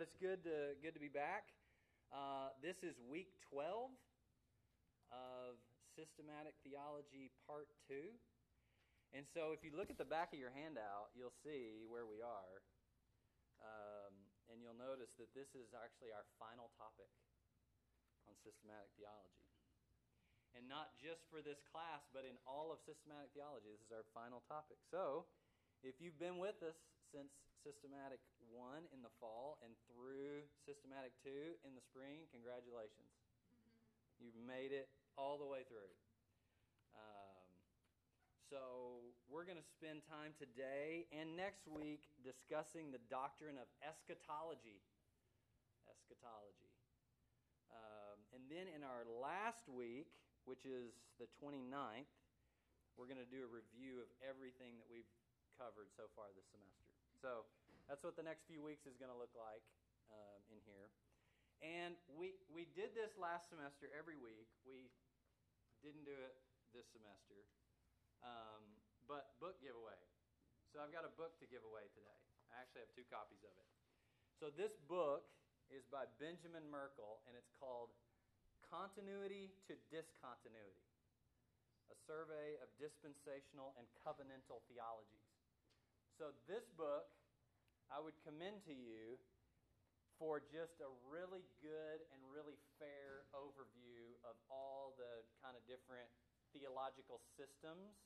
but it's good to good to be back. Uh, this is week twelve of systematic theology part two, and so if you look at the back of your handout, you'll see where we are, um, and you'll notice that this is actually our final topic on systematic theology, and not just for this class, but in all of systematic theology. This is our final topic. So. If you've been with us since Systematic 1 in the fall and through Systematic 2 in the spring, congratulations. Mm-hmm. You've made it all the way through. Um, so, we're going to spend time today and next week discussing the doctrine of eschatology. Eschatology. Um, and then in our last week, which is the 29th, we're going to do a review of everything that we've covered so far this semester. So that's what the next few weeks is going to look like um, in here. And we, we did this last semester every week. We didn't do it this semester. Um, but book giveaway. So I've got a book to give away today. I actually have two copies of it. So this book is by Benjamin Merkle, and it's called Continuity to Discontinuity A Survey of Dispensational and Covenantal Theologies. So, this book I would commend to you for just a really good and really fair overview of all the kind of different theological systems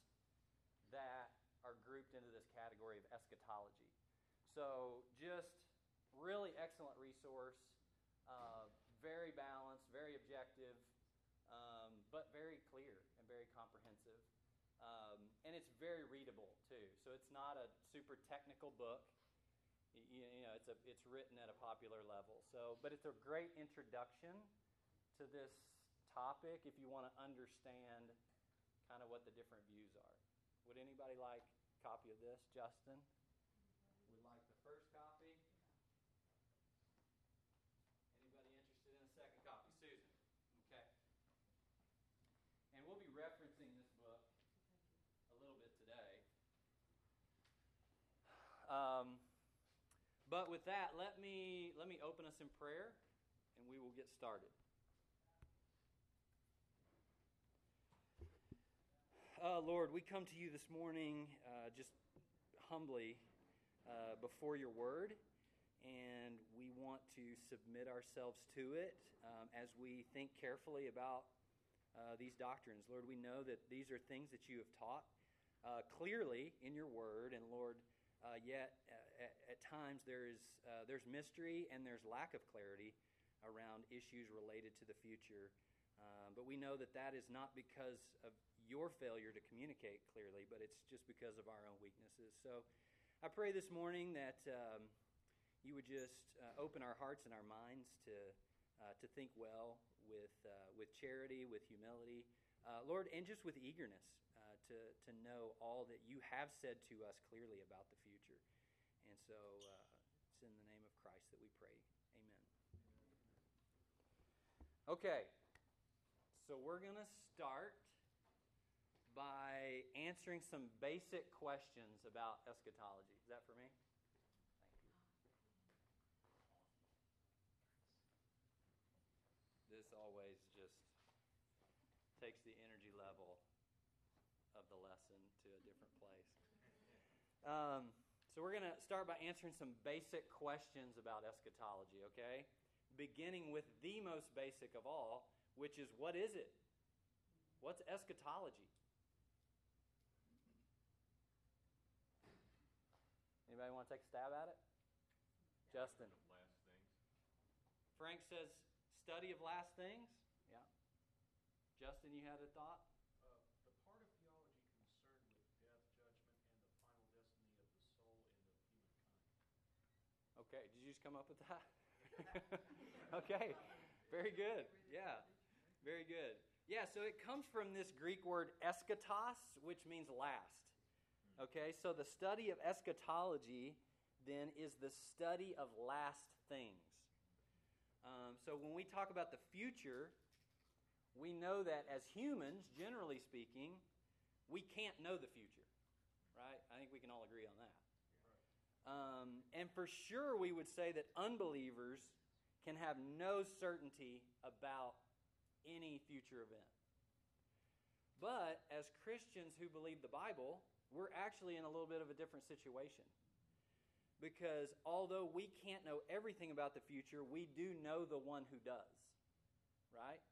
that are grouped into this category of eschatology. So, just really excellent resource, uh, very balanced, very objective, um, but very clear and very comprehensive. Um, and it's very readable too. So it's not a super technical book. You, know, it's a it's written at a popular level. So, but it's a great introduction to this topic if you want to understand kind of what the different views are. Would anybody like a copy of this, Justin? Would like the first copy? Anybody interested in a second copy? Susan. Okay. And we'll be referencing this book a little bit today. Um, but with that, let me let me open us in prayer, and we will get started. Uh, Lord, we come to you this morning uh, just humbly uh, before your word, and we want to submit ourselves to it um, as we think carefully about uh, these doctrines. Lord, we know that these are things that you have taught uh, clearly in your word, and Lord, uh, yet at, at, times there is, uh, there's mystery and there's lack of clarity around issues related to the future. Um, but we know that that is not because of your failure to communicate clearly, but it's just because of our own weaknesses. So I pray this morning that um, you would just uh, open our hearts and our minds to, uh, to think well with, uh, with charity, with humility, uh, Lord, and just with eagerness uh, to, to know all that you have said to us clearly about the future. And so uh, it's in the name of Christ that we pray. Amen. Okay, so we're going to start by answering some basic questions about eschatology. Is that for me? Thank you. This always just takes the energy level of the lesson to a different place. Um, so, we're going to start by answering some basic questions about eschatology, okay? Beginning with the most basic of all, which is what is it? What's eschatology? Anybody want to take a stab at it? Justin. Last things. Frank says study of last things. Yeah. Justin, you had a thought? Uh, the part of theology concerned with death, judgment, and the final destiny of the soul and of humankind. Okay, did you just come up with that? okay, very good. Yeah, very good. Yeah, so it comes from this Greek word eschatos, which means last. Okay, so the study of eschatology then is the study of last things. Um, so when we talk about the future, we know that as humans, generally speaking, we can't know the future, right? I think we can all agree on that. Um, and for sure, we would say that unbelievers can have no certainty about any future event. But as Christians who believe the Bible, we're actually in a little bit of a different situation. Because although we can't know everything about the future, we do know the one who does. Right?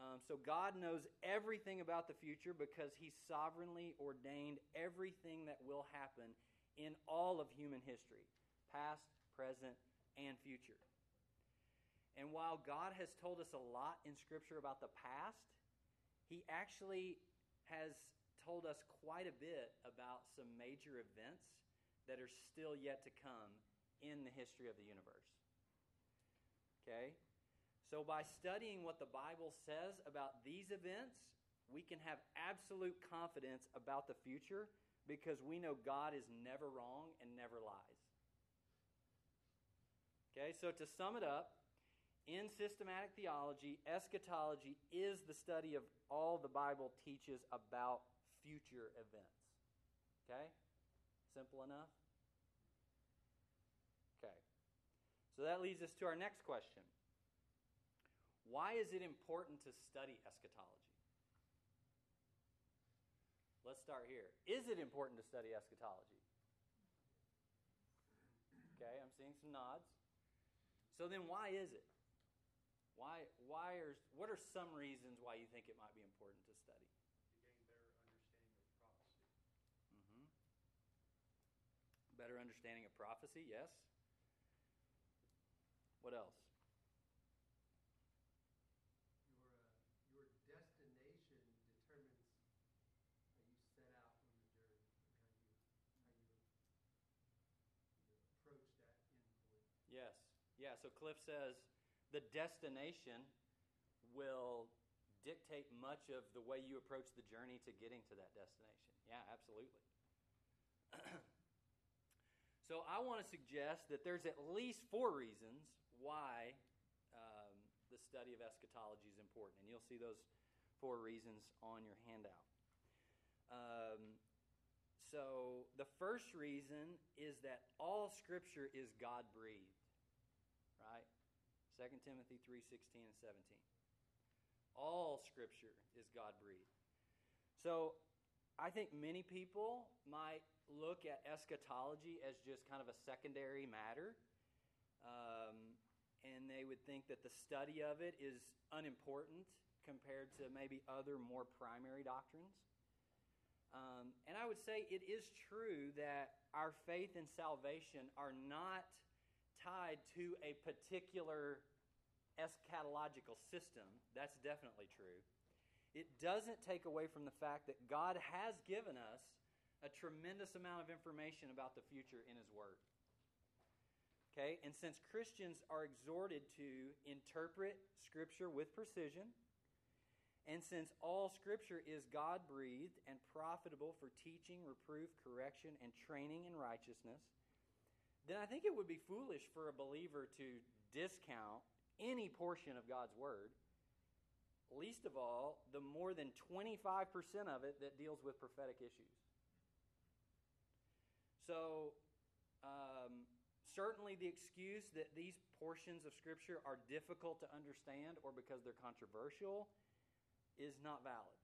Um, so God knows everything about the future because He sovereignly ordained everything that will happen in all of human history past, present, and future. And while God has told us a lot in Scripture about the past, He actually has told us quite a bit about some major events that are still yet to come in the history of the universe. Okay? So, by studying what the Bible says about these events, we can have absolute confidence about the future because we know God is never wrong and never lies. Okay, so to sum it up, in systematic theology, eschatology is the study of all the Bible teaches about future events. Okay? Simple enough? Okay. So that leads us to our next question why is it important to study eschatology? Let's start here. Is it important to study eschatology? Okay, I'm seeing some nods. So then why is it? Why why are what are some reasons why you think it might be important to study? To gain better understanding of prophecy. Mm-hmm. Better understanding of prophecy, yes. What else? Your, uh, your destination determines how you set out on the journey and how you, how you, you approach that endpoint. Yes. Yeah, so Cliff says the destination will dictate much of the way you approach the journey to getting to that destination. Yeah, absolutely. so I want to suggest that there's at least four reasons why um, the study of eschatology is important, and you'll see those four reasons on your handout. Um, so the first reason is that all Scripture is God breathed right? 2 Timothy 3:16 and 17. All scripture is God breathed. So, I think many people might look at eschatology as just kind of a secondary matter. Um, and they would think that the study of it is unimportant compared to maybe other more primary doctrines. Um, and I would say it is true that our faith and salvation are not tied to a particular eschatological system. That's definitely true. It doesn't take away from the fact that God has given us a tremendous amount of information about the future in His Word. Okay, and since Christians are exhorted to interpret Scripture with precision, and since all Scripture is God breathed and profitable for teaching, reproof, correction, and training in righteousness, then I think it would be foolish for a believer to discount any portion of God's Word, least of all, the more than 25% of it that deals with prophetic issues. So, um, certainly the excuse that these portions of Scripture are difficult to understand or because they're controversial is not valid.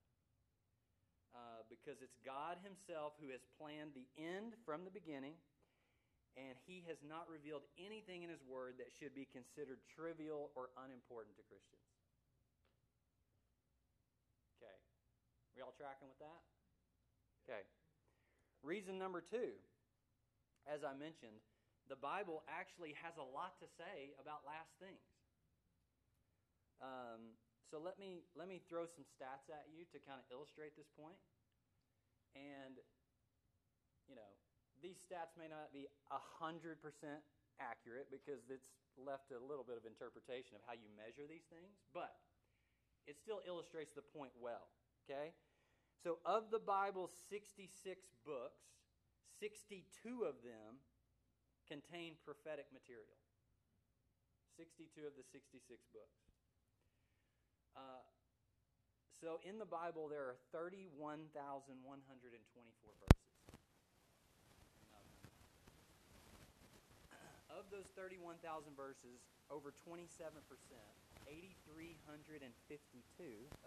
Uh, because it's God Himself who has planned the end from the beginning and he has not revealed anything in his word that should be considered trivial or unimportant to Christians. Okay. We all tracking with that? Okay. Reason number two, as I mentioned, the Bible actually has a lot to say about last things. Um, so let me let me throw some stats at you to kind of illustrate this point. And you know, these stats may not be 100% accurate because it's left a little bit of interpretation of how you measure these things, but it still illustrates the point well. Okay? So, of the Bible's 66 books, 62 of them contain prophetic material. 62 of the 66 books. Uh, so, in the Bible, there are 31,124 verses. Of those 31,000 verses, over 27%, 8,352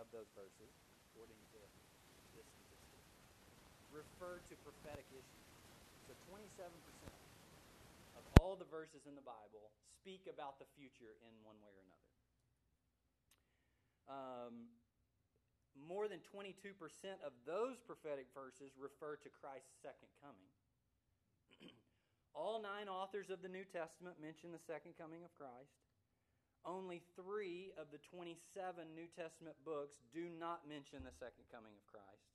of those verses, according to this statistic, refer to prophetic issues. So 27% of all the verses in the Bible speak about the future in one way or another. Um, more than 22% of those prophetic verses refer to Christ's second coming. All nine authors of the New Testament mention the second coming of Christ. Only three of the 27 New Testament books do not mention the second coming of Christ.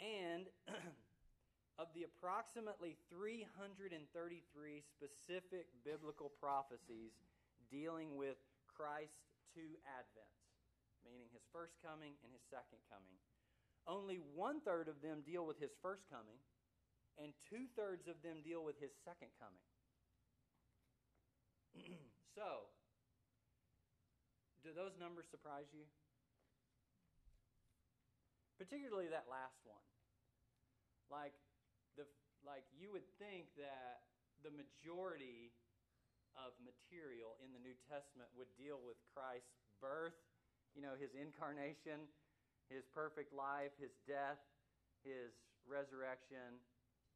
And of the approximately 333 specific biblical prophecies dealing with Christ's two advents, meaning his first coming and his second coming, only one third of them deal with his first coming, and two thirds of them deal with his second coming. so, do those numbers surprise you? Particularly that last one. Like the like you would think that the majority of material in the New Testament would deal with Christ's birth, you know, his incarnation, his perfect life, his death, his resurrection,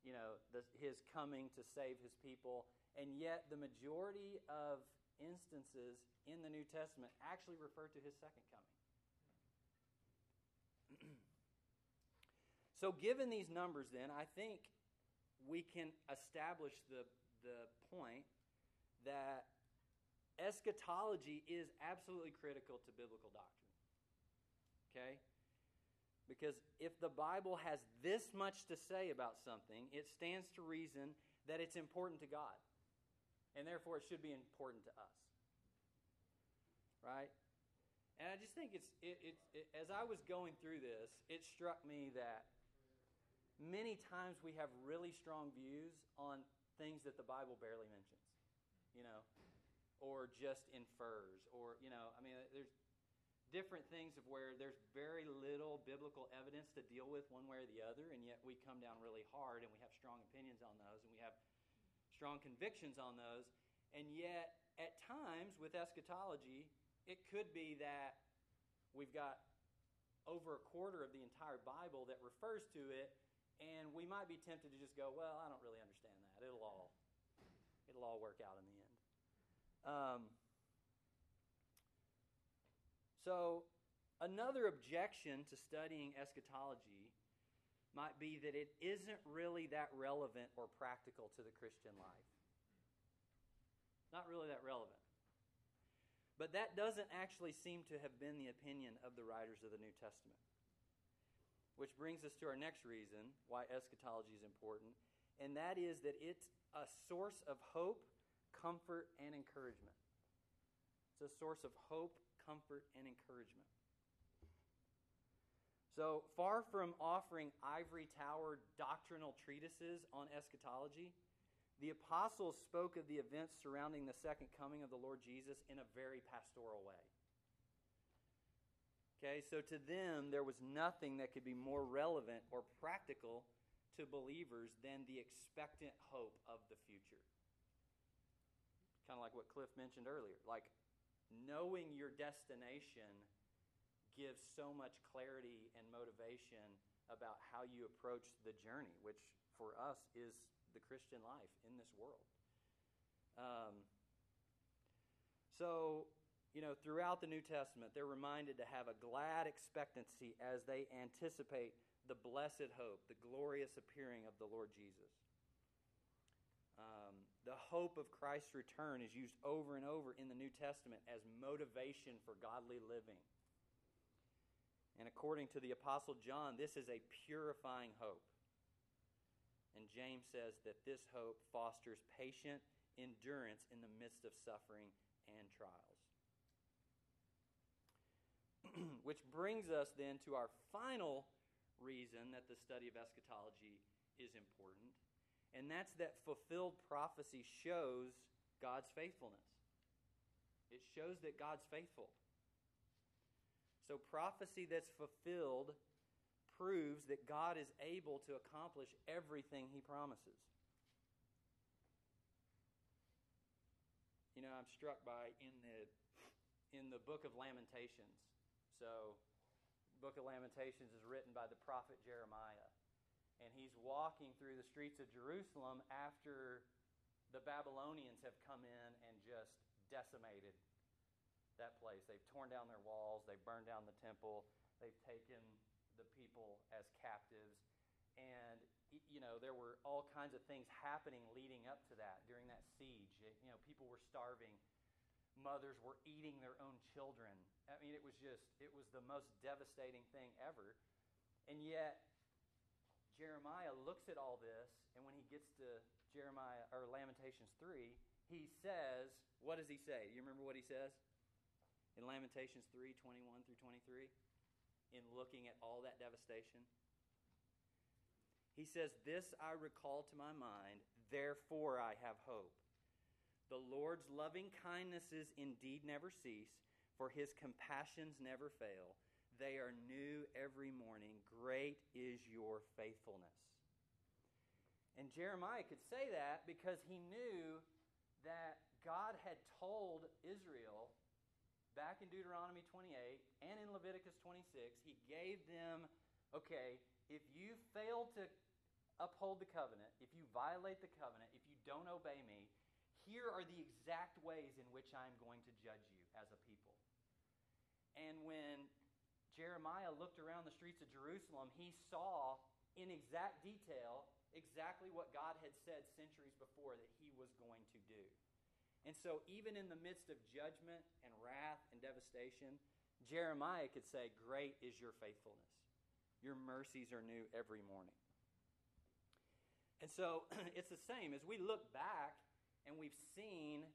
you know, the, his coming to save his people. And yet, the majority of instances in the New Testament actually refer to his second coming. so, given these numbers, then, I think we can establish the, the point that eschatology is absolutely critical to biblical doctrine. Okay? Because if the Bible has this much to say about something, it stands to reason that it's important to God and therefore it should be important to us. Right? And I just think it's it, it, it, as I was going through this, it struck me that many times we have really strong views on things that the Bible barely mentions, you know, or just infers, or you know, I mean, there's different things of where there's very little biblical evidence to deal with one way or the other, and yet we come down really hard and we have strong opinions on those, and we have strong convictions on those. And yet, at times with eschatology, it could be that we've got over a quarter of the entire Bible that refers to it, and we might be tempted to just go, "Well, I don't really understand that. It'll all, it'll all work out in the end." Um, so, another objection to studying eschatology might be that it isn't really that relevant or practical to the Christian life. Not really that relevant. But that doesn't actually seem to have been the opinion of the writers of the New Testament. Which brings us to our next reason why eschatology is important, and that is that it's a source of hope, comfort, and encouragement. It's a source of hope, comfort, and encouragement. So, far from offering ivory tower doctrinal treatises on eschatology, the apostles spoke of the events surrounding the second coming of the Lord Jesus in a very pastoral way. Okay, so to them, there was nothing that could be more relevant or practical to believers than the expectant hope of the future. Kind of like what Cliff mentioned earlier. Like knowing your destination gives so much clarity and motivation about how you approach the journey, which for us is the Christian life in this world. Um, so, you know, throughout the New Testament, they're reminded to have a glad expectancy as they anticipate the blessed hope, the glorious appearing of the Lord Jesus. The hope of Christ's return is used over and over in the New Testament as motivation for godly living. And according to the Apostle John, this is a purifying hope. And James says that this hope fosters patient endurance in the midst of suffering and trials. Which brings us then to our final reason that the study of eschatology is important, and that's that fulfilled prophecy shows God's faithfulness. It shows that God's faithful. So, prophecy that's fulfilled proves that God is able to accomplish everything he promises. You know, I'm struck by in the in the book of Lamentations. So, book of Lamentations is written by the prophet Jeremiah, and he's walking through the streets of Jerusalem after the Babylonians have come in and just decimated that place. They've torn down their walls, they've burned down the temple, they've taken the people as captives. And, you know, there were all kinds of things happening leading up to that during that siege. You know, people were starving, mothers were eating their own children. I mean, it was just, it was the most devastating thing ever. And yet, Jeremiah looks at all this, and when he gets to Jeremiah or Lamentations 3, he says, what does he say? You remember what he says? In Lamentations 3 21 through 23, in looking at all that devastation, he says, This I recall to my mind, therefore I have hope. The Lord's loving kindnesses indeed never cease, for his compassions never fail. They are new every morning. Great is your faithfulness. And Jeremiah could say that because he knew that God had told Israel back in Deuteronomy 28 and in Leviticus 26, he gave them, okay, if you fail to uphold the covenant, if you violate the covenant, if you don't obey me, here are the exact ways in which I'm going to judge you as a people. And when Jeremiah looked around the streets of Jerusalem, he saw in exact detail exactly what God had said centuries before that he was going to do. And so, even in the midst of judgment and wrath and devastation, Jeremiah could say, Great is your faithfulness. Your mercies are new every morning. And so, it's the same. As we look back and we've seen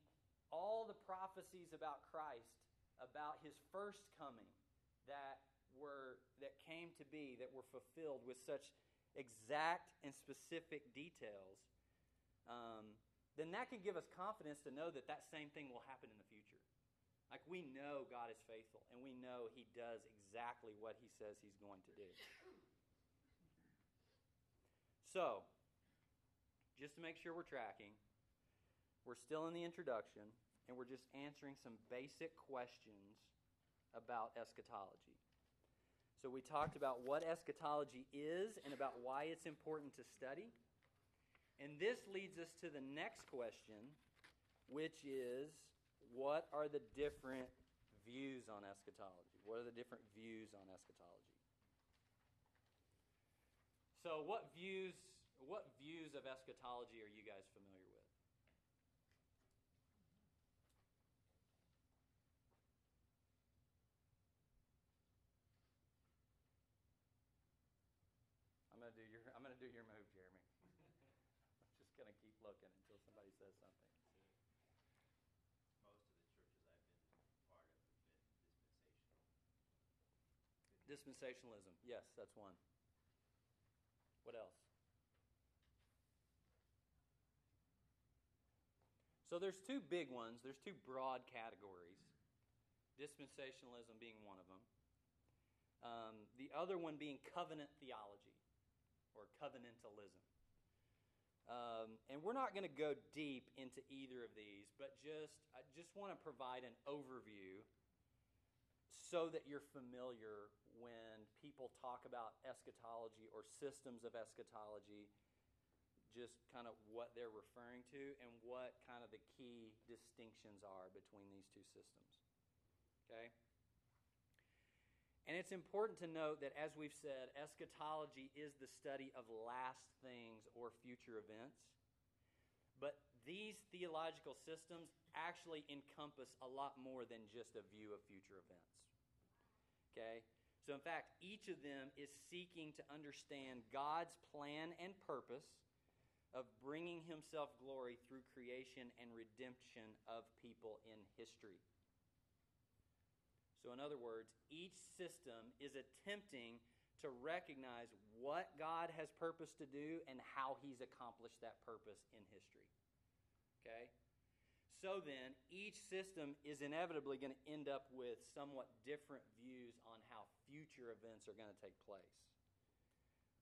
all the prophecies about Christ, about his first coming, that were that came to be that were fulfilled with such exact and specific details um, then that can give us confidence to know that that same thing will happen in the future. Like we know God is faithful and we know He does exactly what He says He's going to do. So, just to make sure we're tracking, we're still in the introduction and we're just answering some basic questions about eschatology. So, we talked about what eschatology is and about why it's important to study. And this leads us to the next question, which is what are the different views on eschatology? What are the different views on eschatology? So, what views what views of eschatology are you guys familiar with? I'm gonna do your move, Jeremy. I'm gonna do your move, Jeremy going to keep looking until somebody says something. Most of the churches I've been part of have been Dispensationalism. Yes, that's one. What else? So there's two big ones. There's two broad categories. Dispensationalism being one of them. Um, the other one being covenant theology or covenantalism. Um, and we're not going to go deep into either of these, but just I just want to provide an overview so that you're familiar when people talk about eschatology or systems of eschatology, just kind of what they're referring to and what kind of the key distinctions are between these two systems. Okay? And it's important to note that, as we've said, eschatology is the study of last things or future events. But these theological systems actually encompass a lot more than just a view of future events. Okay? So, in fact, each of them is seeking to understand God's plan and purpose of bringing Himself glory through creation and redemption of people in history. So, in other words, each system is attempting to recognize what God has purposed to do and how He's accomplished that purpose in history. Okay? So then, each system is inevitably going to end up with somewhat different views on how future events are going to take place.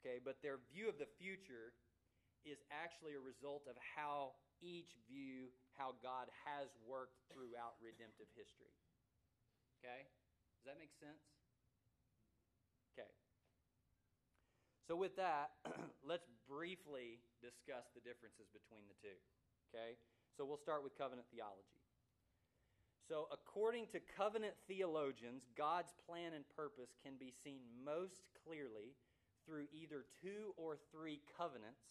Okay, but their view of the future is actually a result of how each view how God has worked throughout redemptive history. Okay? Does that make sense? Okay. So, with that, let's briefly discuss the differences between the two. Okay? So, we'll start with covenant theology. So, according to covenant theologians, God's plan and purpose can be seen most clearly through either two or three covenants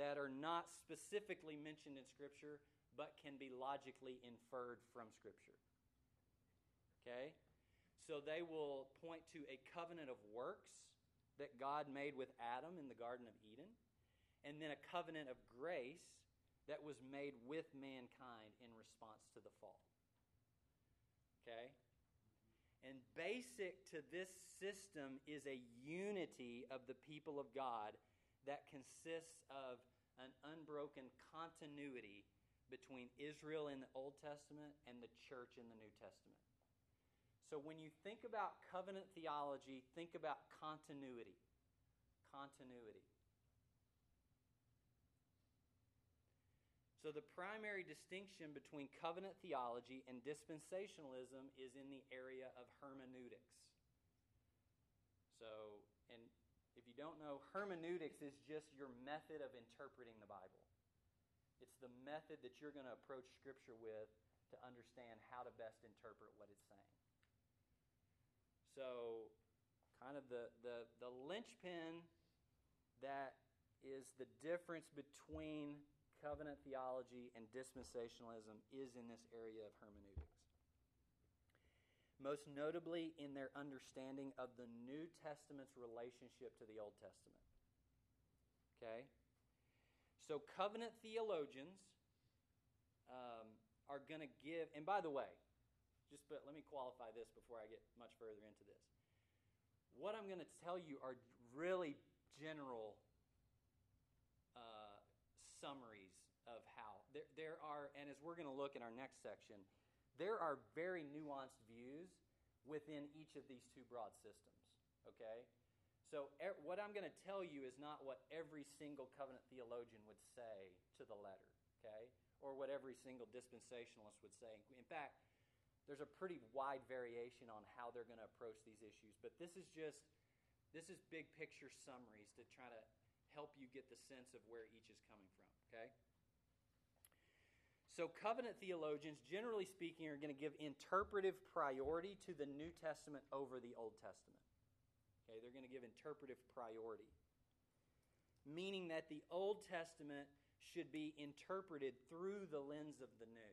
that are not specifically mentioned in Scripture but can be logically inferred from Scripture. Okay? So they will point to a covenant of works that God made with Adam in the Garden of Eden, and then a covenant of grace that was made with mankind in response to the fall. Okay? And basic to this system is a unity of the people of God that consists of an unbroken continuity between Israel in the Old Testament and the church in the New Testament. So when you think about covenant theology, think about continuity. Continuity. So the primary distinction between covenant theology and dispensationalism is in the area of hermeneutics. So, and if you don't know, hermeneutics is just your method of interpreting the Bible. It's the method that you're going to approach Scripture with to understand how to best interpret what it's saying. So, kind of the, the, the linchpin that is the difference between covenant theology and dispensationalism is in this area of hermeneutics. Most notably in their understanding of the New Testament's relationship to the Old Testament. Okay? So, covenant theologians um, are going to give, and by the way, just but let me qualify this before I get much further into this. What I'm going to tell you are really general uh, summaries of how there, there are, and as we're going to look in our next section, there are very nuanced views within each of these two broad systems. Okay? So, er, what I'm going to tell you is not what every single covenant theologian would say to the letter, okay? Or what every single dispensationalist would say. In fact, there's a pretty wide variation on how they're going to approach these issues. But this is just this is big picture summaries to try to help you get the sense of where each is coming from. Okay. So, covenant theologians, generally speaking, are going to give interpretive priority to the New Testament over the Old Testament. Okay, they're going to give interpretive priority, meaning that the Old Testament should be interpreted through the lens of the New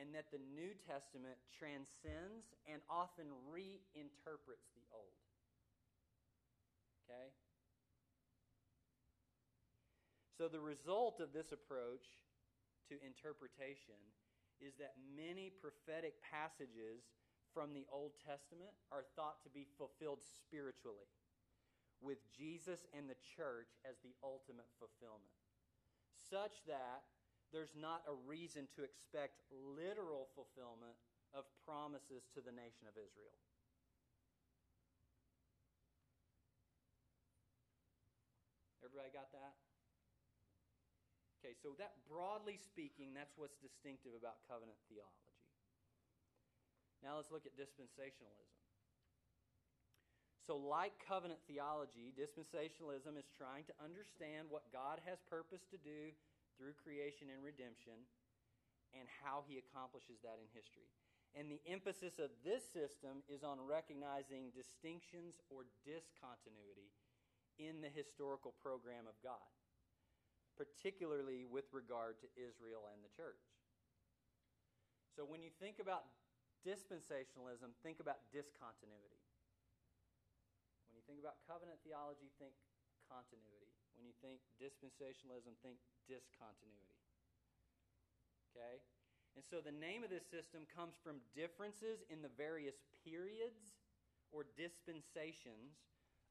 and that the New Testament transcends and often reinterprets the Old. Okay? So, the result of this approach to interpretation is that many prophetic passages from the Old Testament are thought to be fulfilled spiritually, with Jesus and the church as the ultimate fulfillment, such that there's not a reason to expect literal fulfillment of promises to the nation of Israel. Everybody got that? Okay, so that broadly speaking, that's what's distinctive about covenant theology. Now let's look at dispensationalism. So, like covenant theology, dispensationalism is trying to understand what God has purposed to do through creation and redemption and how he accomplishes that in history. And the emphasis of this system is on recognizing distinctions or discontinuity in the historical program of God, particularly with regard to Israel and the church. So when you think about dispensationalism, think about discontinuity. When you think about covenant theology, think continuity. When you think dispensationalism, think discontinuity. Okay? And so the name of this system comes from differences in the various periods or dispensations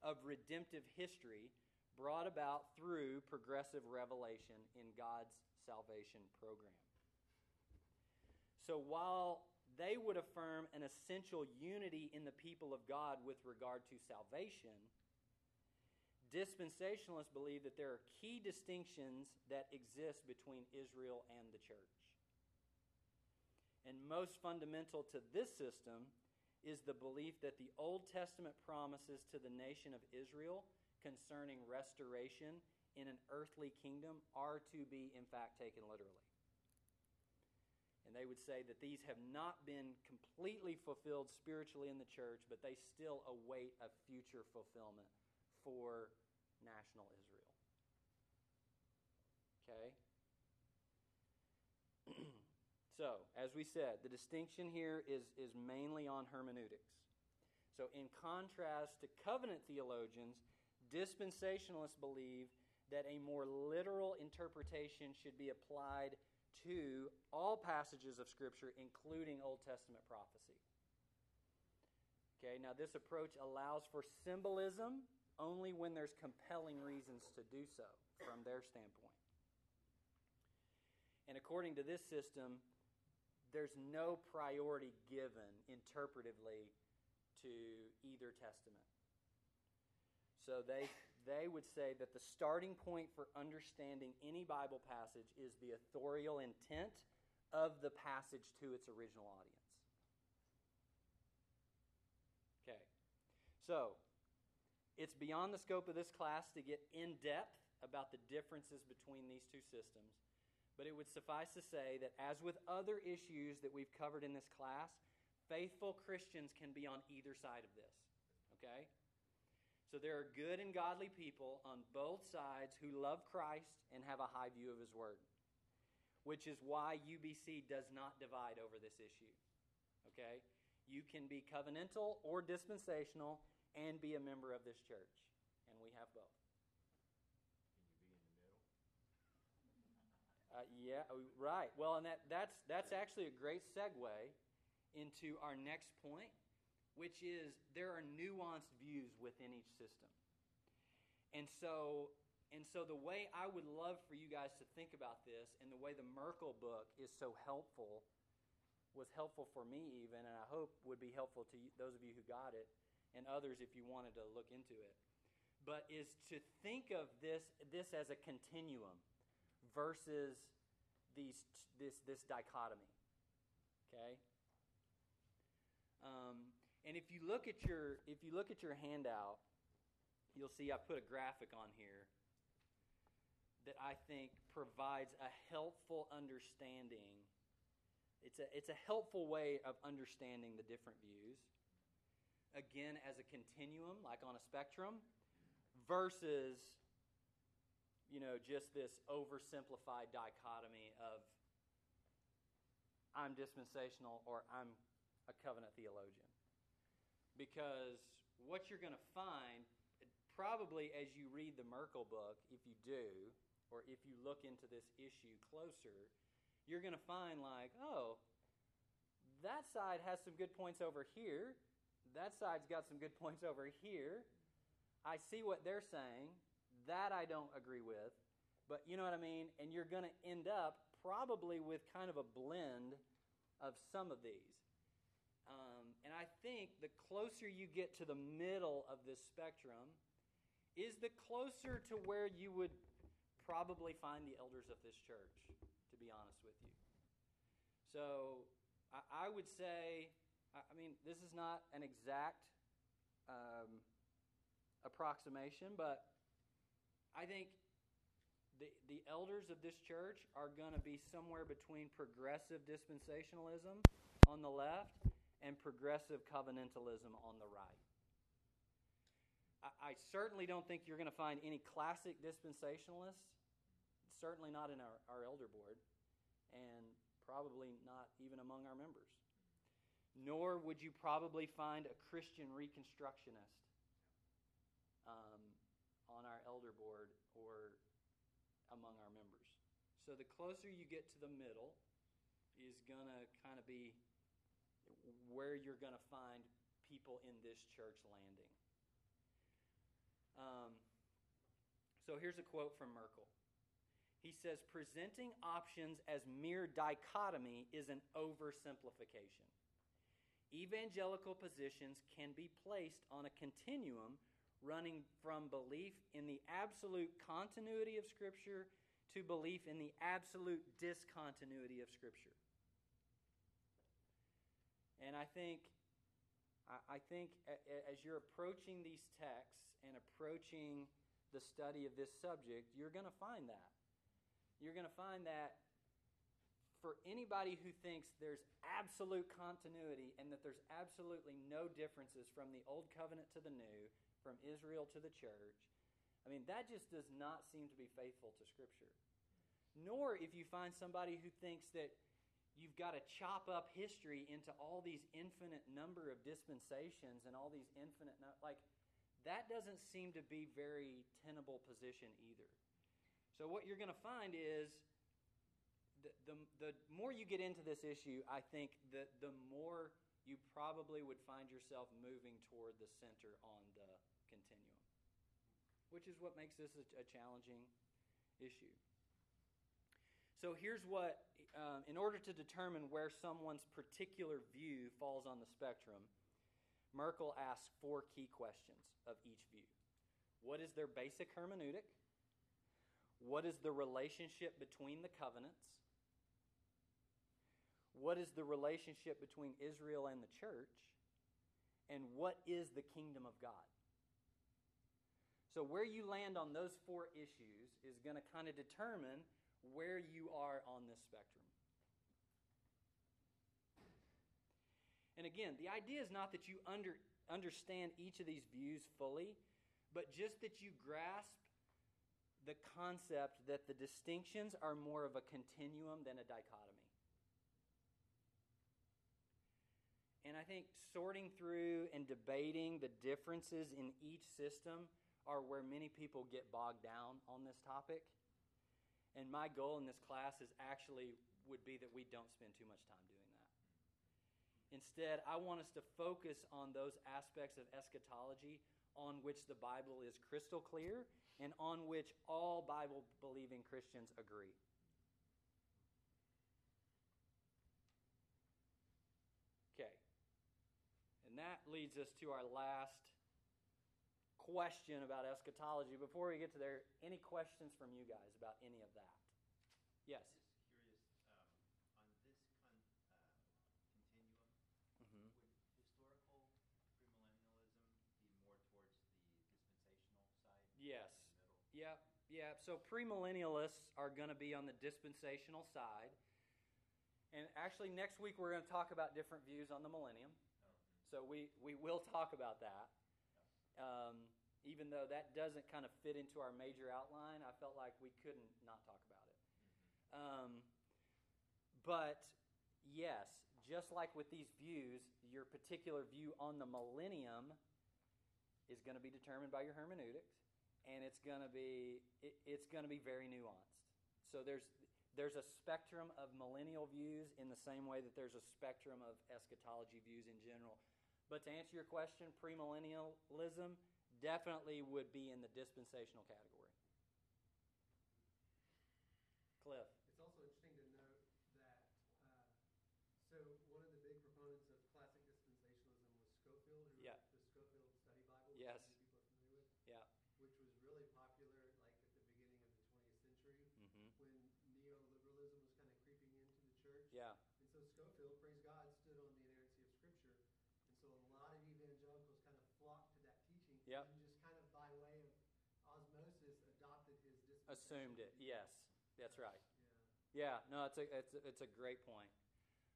of redemptive history brought about through progressive revelation in God's salvation program. So while they would affirm an essential unity in the people of God with regard to salvation, dispensationalists believe that there are key distinctions that exist between Israel and the church. And most fundamental to this system is the belief that the Old Testament promises to the nation of Israel concerning restoration in an earthly kingdom are to be, in fact, taken literally. And they would say that these have not been completely fulfilled spiritually in the church, but they still await a future fulfillment for national Israel. Okay? so, as we said, the distinction here is, is mainly on hermeneutics. So, in contrast to covenant theologians, dispensationalists believe that a more literal interpretation should be applied to all passages of Scripture, including Old Testament prophecy. Okay, now this approach allows for symbolism only when there's compelling reasons to do so from their standpoint. And according to this system, there's no priority given interpretively to either testament. So they, they would say that the starting point for understanding any Bible passage is the authorial intent of the passage to its original audience. Okay. So, it's beyond the scope of this class to get in depth about the differences between these two systems, but it would suffice to say that, as with other issues that we've covered in this class, faithful Christians can be on either side of this. Okay? So there are good and godly people on both sides who love Christ and have a high view of his word, which is why UBC does not divide over this issue. Okay? You can be covenantal or dispensational and be a member of this church, and we have both. Can you be in the middle? Uh, yeah, oh, right. Well, and that, that's, that's actually a great segue into our next point, which is there are nuanced views within each system. And so, and so the way I would love for you guys to think about this, and the way the Merkle book is so helpful, was helpful for me even, and I hope would be helpful to you, those of you who got it, and others if you wanted to look into it. But is to think of this this as a continuum versus these this this dichotomy. Okay. Um, and if you look at your if you look at your handout, you'll see I put a graphic on here that I think provides a helpful understanding. It's a it's a helpful way of understanding the different views. Again, as a continuum, like on a spectrum, versus you know just this oversimplified dichotomy of I'm dispensational or I'm a covenant theologian because what you're going to find, probably as you read the Merkle book, if you do, or if you look into this issue closer, you're going to find, like, oh, that side has some good points over here. That side's got some good points over here. I see what they're saying. That I don't agree with. But you know what I mean? And you're going to end up probably with kind of a blend of some of these. Um, and I think the closer you get to the middle of this spectrum, is the closer to where you would probably find the elders of this church, to be honest with you. So I, I would say, I, mean, this is not an exact um, approximation, but I think the, the elders of this church are going to be somewhere between progressive dispensationalism on the left and progressive covenantalism on the right. I, I certainly don't think you're going to find any classic dispensationalists, certainly not in our, our elder board, and probably not even among our members. Nor would you probably find a Christian reconstructionist um, on our elder board or among our members. So the closer you get to the middle is going to kind of be where you're going to find people in this church landing. Um, so here's a quote from Merkle. He says, presenting options as mere dichotomy is an oversimplification. Evangelical positions can be placed on a continuum running from belief in the absolute continuity of Scripture to belief in the absolute discontinuity of Scripture. And I think, I, think as you're approaching these texts and approaching the study of this subject, you're going to find that. You're going to find that for anybody who thinks there's absolute continuity and that there's absolutely no differences from the old covenant to the new, from Israel to the church, I mean, that just does not seem to be faithful to Scripture. Nor if you find somebody who thinks that you've got to chop up history into all these infinite number of dispensations and all these infinite like that doesn't seem to be very tenable position either so what you're going to find is the, the, more you get into this issue i think that the more you probably would find yourself moving toward the center on the continuum which is what makes this a, a challenging issue so here's what, um, in order to determine where someone's particular view falls on the spectrum, Merkle asks four key questions of each view. What is their basic hermeneutic? What is the relationship between the covenants? What is the relationship between Israel and the church? And what is the kingdom of God? So, where you land on those four issues is going to kind of determine where you are on this spectrum. And again, the idea is not that you under, understand each of these views fully, but just that you grasp the concept that the distinctions are more of a continuum than a dichotomy. And I think sorting through and debating the differences in each system are where many people get bogged down on this topic. And my goal in this class is actually would be that we don't spend too much time doing that. Instead, I want us to focus on those aspects of eschatology on which the Bible is crystal clear and on which all Bible believing Christians agree. Okay. And that leads us to our last question about eschatology. Before we get to there, any questions from you guys about any of that? Yes. Just curious, um, on this con- uh, continuum, mm-hmm. would historical premillennialism be more towards the dispensational side? Yes. Yep, yep. So premillennialists are going to be on the dispensational side. And actually, next week we're going to talk about different views on the millennium. So we, we will talk about that. Um, even though that doesn't kind of fit into our major outline, I felt like we couldn't not talk about it. Um, but yes, just like with these views, your particular view on the millennium is going to be determined by your hermeneutics, and it's going to be it, it's going to be very nuanced. So there's there's a spectrum of millennial views in the same way that there's a spectrum of eschatology views in general. But to answer your question, premillennialism definitely would be in the dispensational category. Cliff. It's also interesting to note that, uh, so one of the big proponents of classic dispensationalism was Scofield, who Yeah. wrote the Scofield Study Bible, Yes. people are familiar with, Yeah. which was really popular like at the beginning of the 20th century hmm when neoliberalism was kind of creeping into the church. Yeah. And so Scofield, praise God, stood on the inerrancy of Scripture. And so a lot of evangelicals kind of flocked to that teaching Yep. and just kind of by way of osmosis adopted his Assumed it. Yes. That's right. Yeah. Yeah. No, it's a it's a, it's a great point.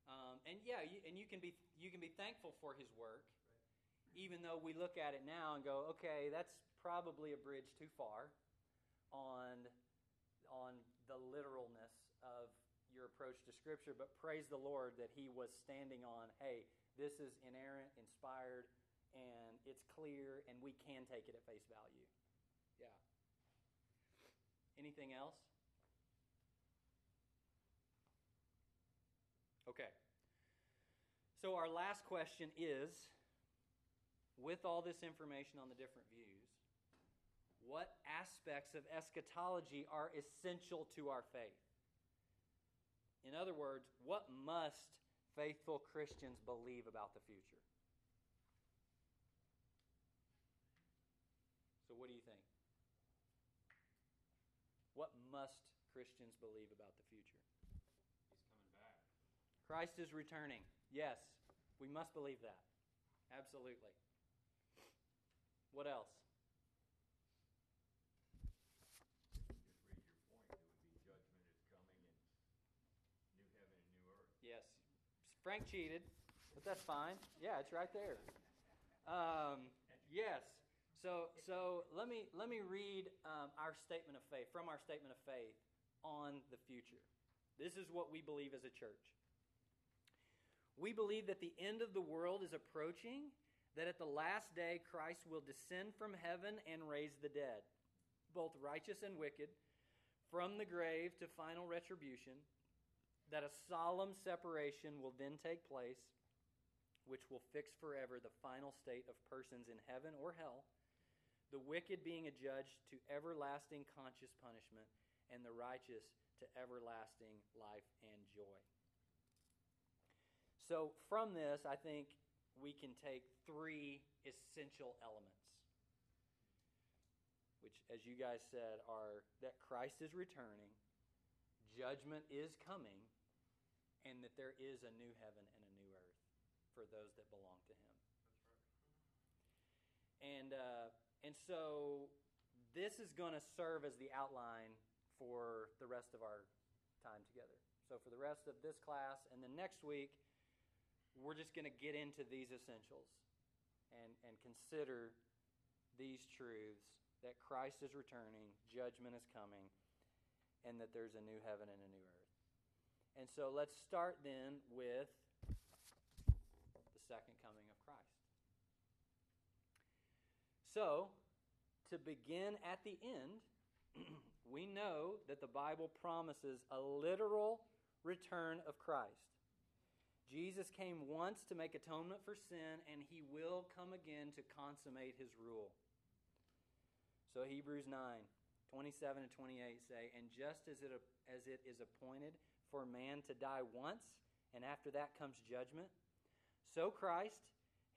Um, and yeah, you, and you can be you can be thankful for his work, Right. even though we look at it now and go, okay, that's probably a bridge too far on on the literalness of your approach to Scripture. But praise the Lord that he was standing on, hey, this is inerrant, inspired, and it's clear, and we can take it at face value. Yeah. Anything else? Okay. So, our last question is with all this information on the different views, what aspects of eschatology are essential to our faith? In other words, what must faithful Christians believe about the future? So, what do you think? What must Christians believe about the future? He's coming back. Christ is returning. Yes, we must believe that. Absolutely. What else? Just read your point, it would be judgment is coming and new heaven and new earth. Yes. Frank cheated, but that's fine. Yeah, it's right there. Um, yes. So, so let me let me read um, our statement of faith from our statement of faith on the future. This is what we believe as a church. We believe that the end of the world is approaching, that at the last day Christ will descend from heaven and raise the dead, both righteous and wicked, from the grave to final retribution, that a solemn separation will then take place, which will fix forever the final state of persons in heaven or hell, the wicked being adjudged to everlasting conscious punishment, and the righteous to everlasting life and joy. So, from this, I think we can take three essential elements, which, as you guys said, are that Christ is returning, judgment is coming, and that there is a new heaven and a new earth for those that belong to Him. And uh, and so this is going to serve as the outline for the rest of our time together. So for the rest of this class and the next week, we're just going to get into these essentials and, and consider these truths that Christ is returning, judgment is coming, and that there's a new heaven and a new earth. And so let's start then with the second coming of Christ. So, to begin at the end, we know that the Bible promises a literal return of Christ. Jesus came once to make atonement for sin, and he will come again to consummate his rule. So Hebrews 9, 27 and 28 say, And just as it, as it is appointed for man to die once, and after that comes judgment, so Christ,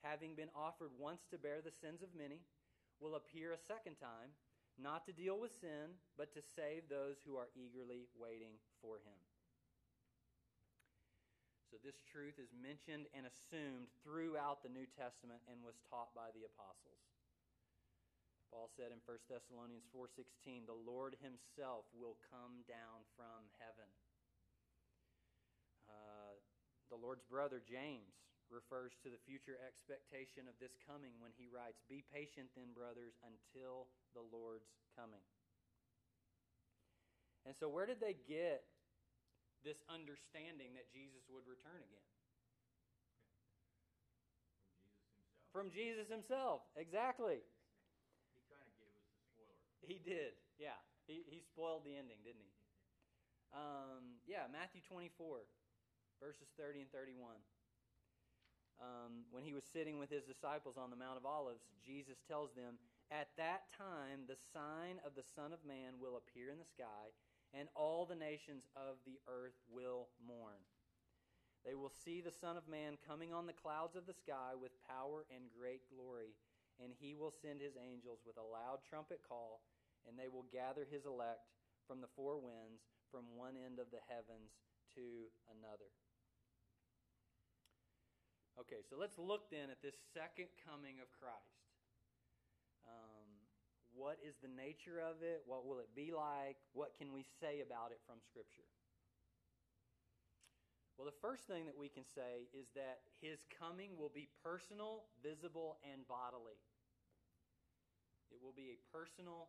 having been offered once to bear the sins of many, will appear a second time, not to deal with sin, but to save those who are eagerly waiting for him. So, this truth is mentioned and assumed throughout the New Testament and was taught by the apostles. Paul said in 1 Thessalonians 4:16, "The Lord himself will come down from heaven." Uh, the Lord's brother James refers to the future expectation of this coming when he writes, "Be patient then, brothers, until the Lord's coming." And so where did they get this understanding that Jesus would return again? From Jesus From Jesus himself. himself. Exactly. He kind of gave us the spoiler. He did. Yeah. He, he spoiled the ending, didn't he? Um, yeah, Matthew 24, verses 30 and 31. Um, when he was sitting with his disciples on the Mount of Olives, Jesus tells them, At that time, the sign of the Son of Man will appear in the sky, and all the nations of the earth will mourn. They will see the Son of Man coming on the clouds of the sky with power and great glory, and he will send his angels with a loud trumpet call, and they will gather his elect from the four winds, from one end of the heavens to another. Okay, so let's look then at this second coming of Christ. Um, what is the nature of it? What will it be like? What can we say about it from Scripture? Well, the first thing that we can say is that his coming will be personal, visible, and bodily. It will be a personal,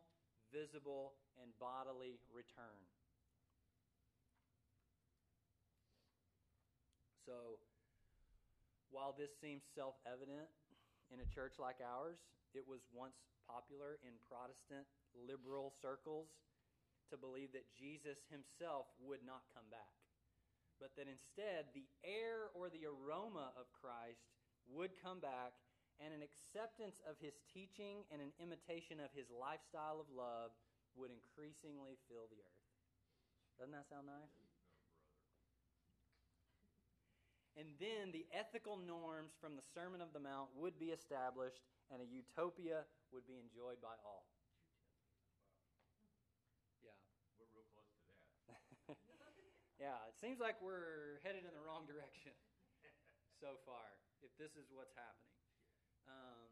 visible, and bodily return. So, while this seems self evident in a church like ours, it was once popular in Protestant liberal circles to believe that Jesus himself would not come back, but that instead the air or the aroma of Christ would come back, and an acceptance of his teaching and an imitation of his lifestyle of love would increasingly fill the earth. Doesn't that sound nice? And then the ethical norms from the Sermon of the Mount would be established, and a utopia would be enjoyed by all. Yeah. We're real close to that. yeah, it seems like we're headed in the wrong direction so far, if this is what's happening. Um,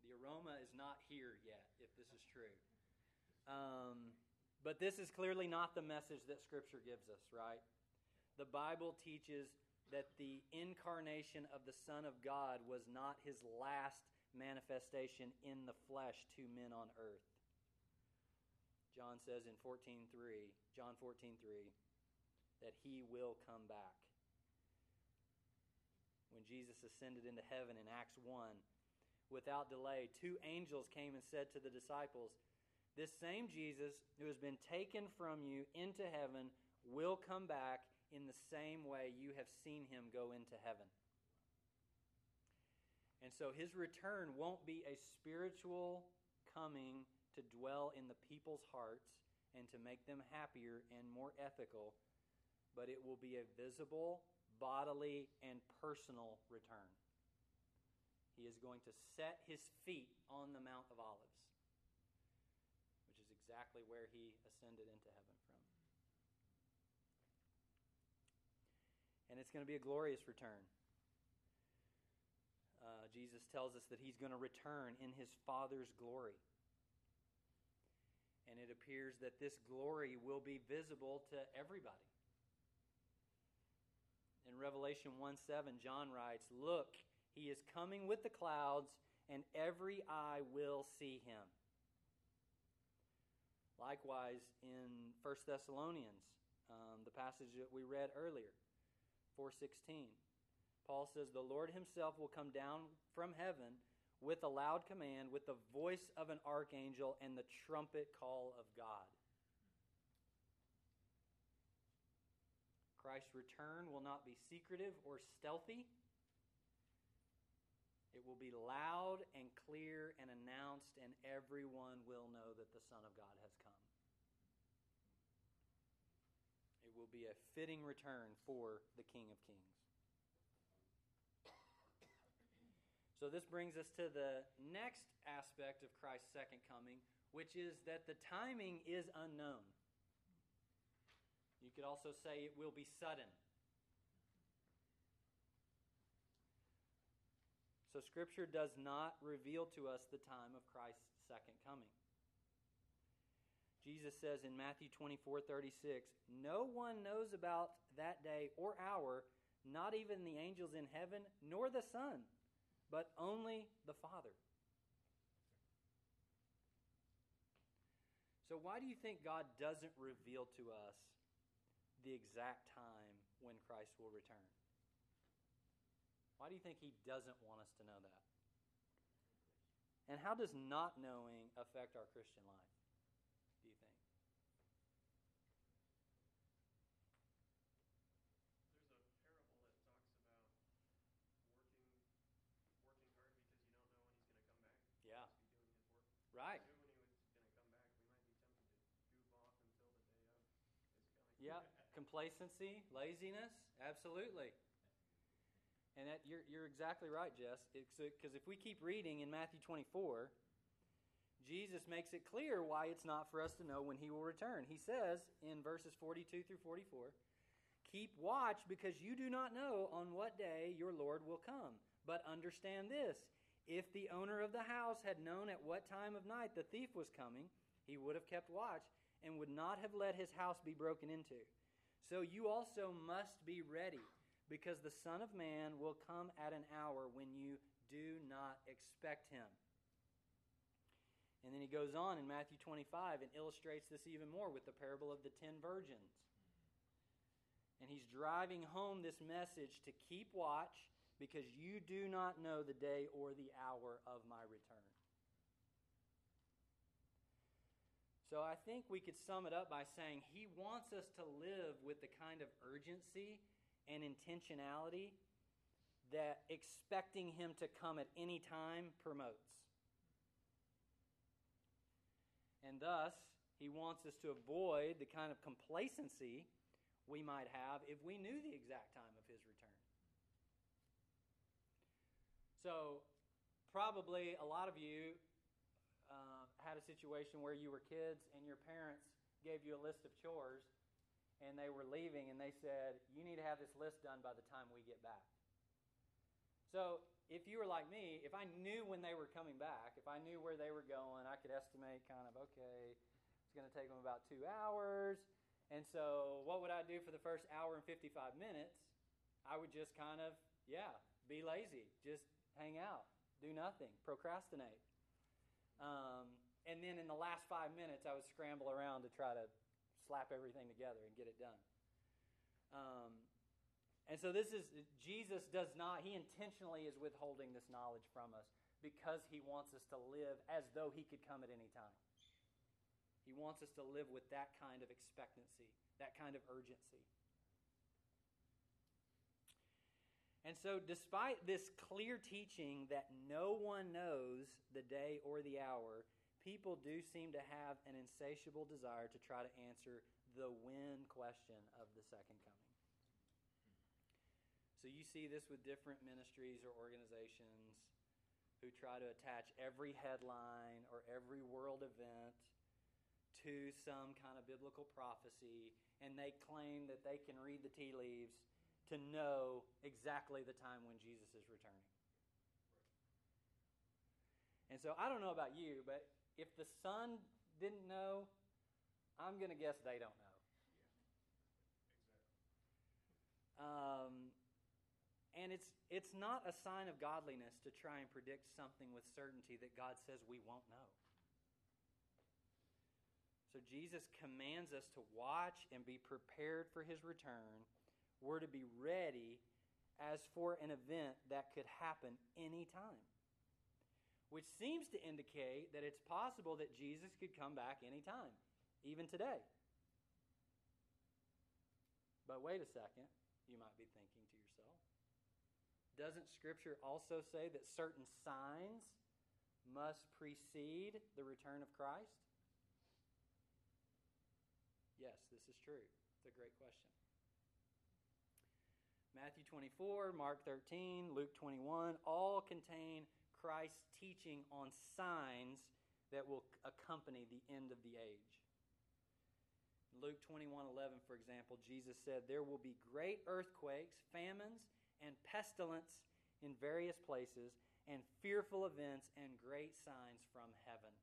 the aroma is not here yet, if this is true. Um, but this is clearly not the message that Scripture gives us, right? The Bible teaches that the incarnation of the Son of God was not his last manifestation in the flesh to men on earth. John says in 14:3, John 14:3, that he will come back. When Jesus ascended into heaven in Acts 1, without delay, two angels came and said to the disciples, This same Jesus who has been taken from you into heaven will come back in the same way you have seen him go into heaven. And so his return won't be a spiritual coming to dwell in the people's hearts and to make them happier and more ethical but it will be a visible, bodily, and personal return. He is going to set his feet on the Mount of Olives, which is exactly where he ascended into heaven from. And it's going to be a glorious return. Uh, Jesus tells us that he's going to return in his Father's glory. And it appears that this glory will be visible to everybody. In Revelation 1 7, John writes, Look, he is coming with the clouds, and every eye will see him. Likewise, in 1 Thessalonians, um, the passage that we read earlier, 416, Paul says, The Lord himself will come down from heaven with a loud command, with the voice of an archangel, and the trumpet call of God. Christ's return will not be secretive or stealthy. It will be loud and clear and announced, and everyone will know that the Son of God has come. Will be a fitting return for the King of Kings. So, this brings us to the next aspect of Christ's second coming, which is that the timing is unknown. You could also say it will be sudden. So Scripture does not reveal to us the time of Christ's second coming. Jesus says in Matthew 24 36, No one knows about that day or hour, not even the angels in heaven, nor the Son, but only the Father. So, why do you think God doesn't reveal to us the exact time when Christ will return? Why do you think he doesn't want us to know that? And how does not knowing affect our Christian life, do you think? There's a parable that talks about working working hard because you don't know when he's going to come back. Yeah. Just be doing his work. Right. Knew when he was going to come back. We might be tempted to goof off until the day of is coming. Yep. Complacency, laziness, absolutely. And that you're, you're exactly right, Jess. Because uh, if we keep reading in Matthew 24, Jesus makes it clear why it's not for us to know when he will return. He says in verses 42 through 44 Keep watch because you do not know on what day your Lord will come. But understand this if the owner of the house had known at what time of night the thief was coming, he would have kept watch and would not have let his house be broken into. So you also must be ready, because the Son of Man will come at an hour when you do not expect him. And then he goes on in Matthew 25 and illustrates this even more with the parable of the ten virgins. And he's driving home this message to keep watch because you do not know the day or the hour of my return. So I think we could sum it up by saying he wants us to live with the kind of urgency and intentionality that expecting him to come at any time promotes. And thus, he wants us to avoid the kind of complacency we might have if we knew the exact time of his return. So, probably a lot of you had a situation where you were kids and your parents gave you a list of chores and they were leaving, and they said, You need to have this list done by the time we get back. So, if you were like me, if I knew when they were coming back, if I knew where they were going, I could estimate kind of, okay, it's going to take them about two hours. And so, what would I do for the first hour and 55 minutes? I would just kind of, yeah, be lazy, just hang out, do nothing, procrastinate. Um, and then in the last five minutes, I would scramble around to try to slap everything together and get it done. Um, and so this is Jesus does not he intentionally is withholding this knowledge from us because he wants us to live as though he could come at any time. He wants us to live with that kind of expectancy, that kind of urgency. And so, despite this clear teaching that no one knows the day or the hour, people do seem to have an insatiable desire to try to answer the when question of the second coming. So, you see this with different ministries or organizations who try to attach every headline or every world event to some kind of biblical prophecy, and they claim that they can read the tea leaves to know exactly the time when Jesus is returning. And so I don't know about you, but if the Son didn't know, I'm going to guess they don't know. Um, and it's, it's not a sign of godliness to try and predict something with certainty that God says we won't know. So Jesus commands us to watch and be prepared for his return we're to be ready as for an event that could happen anytime. Which seems to indicate that it's possible that Jesus could come back anytime, even today. But wait a second, you might be thinking to yourself. Doesn't Scripture also say that certain signs must precede the return of Christ? Yes, this is true. It's a great question. Matthew 24, Mark 13, Luke 21 all contain Christ's teaching on signs that will accompany the end of the age. Luke 21:11 for example, Jesus said, "There will be great earthquakes, famines, and pestilence in various places, and fearful events and great signs from heaven."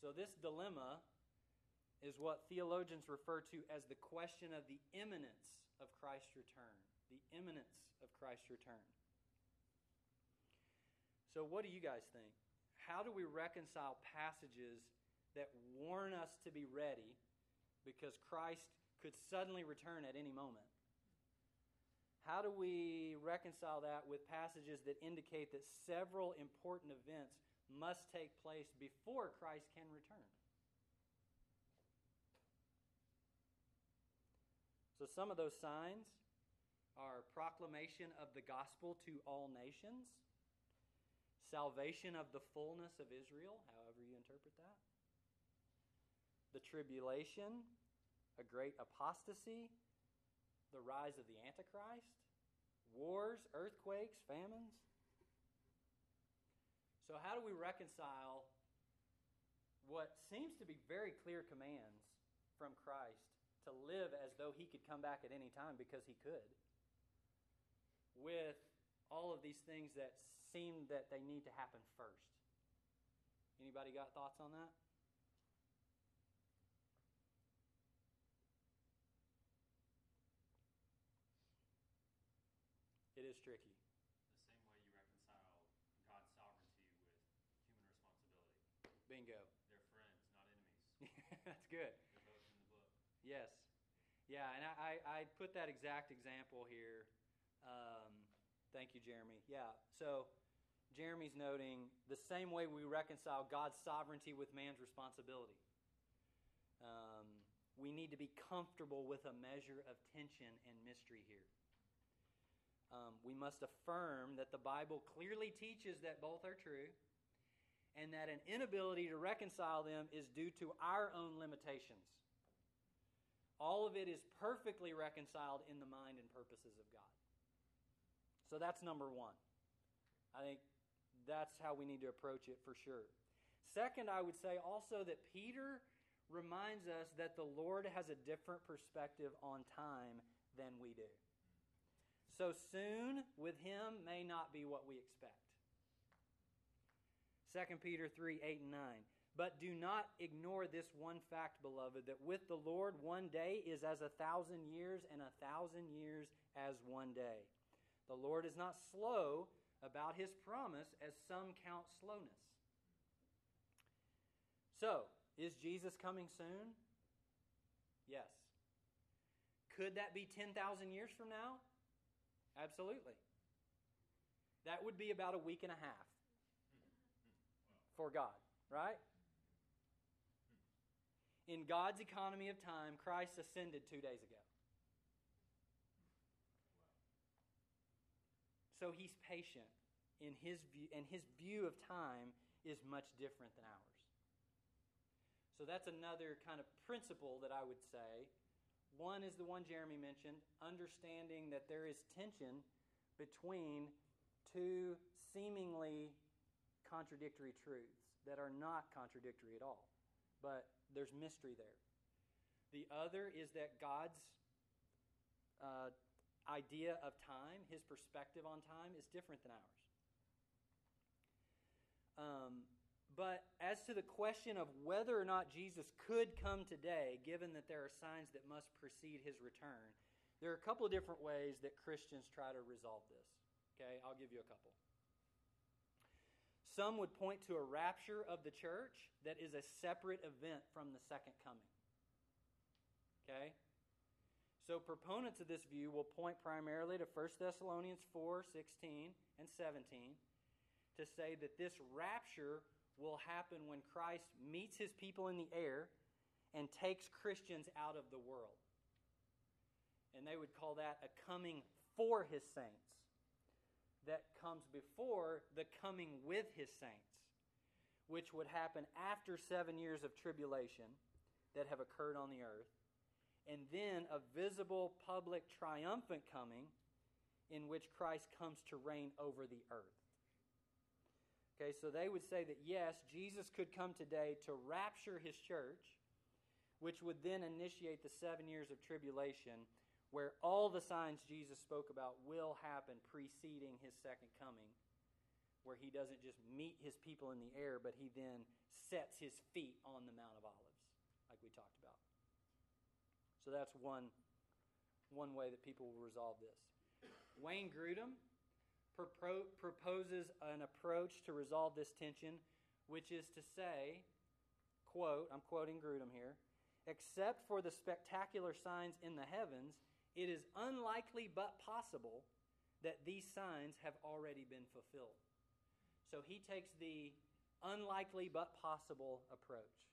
So this dilemma is what theologians refer to as the question of the imminence of Christ's return. The imminence of Christ's return. So, what do you guys think? How do we reconcile passages that warn us to be ready because Christ could suddenly return at any moment? How do we reconcile that with passages that indicate that several important events must take place before Christ can return? So, some of those signs are proclamation of the gospel to all nations, salvation of the fullness of Israel, however you interpret that, the tribulation, a great apostasy, the rise of the Antichrist, wars, earthquakes, famines. So, how do we reconcile what seems to be very clear commands from Christ to live as though he could come back at any time because he could, with all of these things that seem that they need to happen first. Anybody got thoughts on that? It is tricky. The same way you reconcile God's sovereignty with human responsibility. Bingo. They're friends, not enemies. That's good. They're both in the book. Yes. Yeah, and I, I put that exact example here. Um, thank you, Jeremy. Yeah, so Jeremy's noting the same way we reconcile God's sovereignty with man's responsibility. Um, we need to be comfortable with a measure of tension and mystery here. Um, we must affirm that the Bible clearly teaches that both are true and that an inability to reconcile them is due to our own limitations. All of it is perfectly reconciled in the mind and purposes of God. So that's number one. I think that's how we need to approach it for sure. Second, I would say also that Peter reminds us that the Lord has a different perspective on time than we do. So soon with him may not be what we expect. 2 Peter 3 8 and 9. But do not ignore this one fact, beloved, that with the Lord one day is as a thousand years, and a thousand years as one day. The Lord is not slow about his promise, as some count slowness. So, is Jesus coming soon? Yes. Could that be 10,000 years from now? Absolutely. That would be about a week and a half for God, right? In God's economy of time, Christ ascended two days ago. So he's patient in his view, and his view of time is much different than ours. So that's another kind of principle that I would say. One is the one Jeremy mentioned, understanding that there is tension between two seemingly contradictory truths that are not contradictory at all, but there's mystery there. The other is that God's uh, idea of time, his perspective on time, is different than ours. Um, but as to the question of whether or not Jesus could come today, given that there are signs that must precede his return, there are a couple of different ways that Christians try to resolve this. Okay, I'll give you a couple. Some would point to a rapture of the church that is a separate event from the second coming. Okay? So proponents of this view will point primarily to 1 Thessalonians 4, 16 and 17 to say that this rapture will happen when Christ meets his people in the air and takes Christians out of the world. And they would call that a coming for his saints that comes before the coming with his saints, which would happen after seven years of tribulation that have occurred on the earth, and then a visible public triumphant coming in which Christ comes to reign over the earth. Okay, so they would say that yes, Jesus could come today to rapture his church, which would then initiate the seven years of tribulation, where all the signs Jesus spoke about will happen preceding his second coming, where he doesn't just meet his people in the air, but he then sets his feet on the Mount of Olives, like we talked about. So that's one, one way that people will resolve this. Wayne Grudem propro- proposes an approach to resolve this tension, which is to say, quote, I'm quoting Grudem here, except for the spectacular signs in the heavens, it is unlikely but possible that these signs have already been fulfilled. So he takes the unlikely but possible approach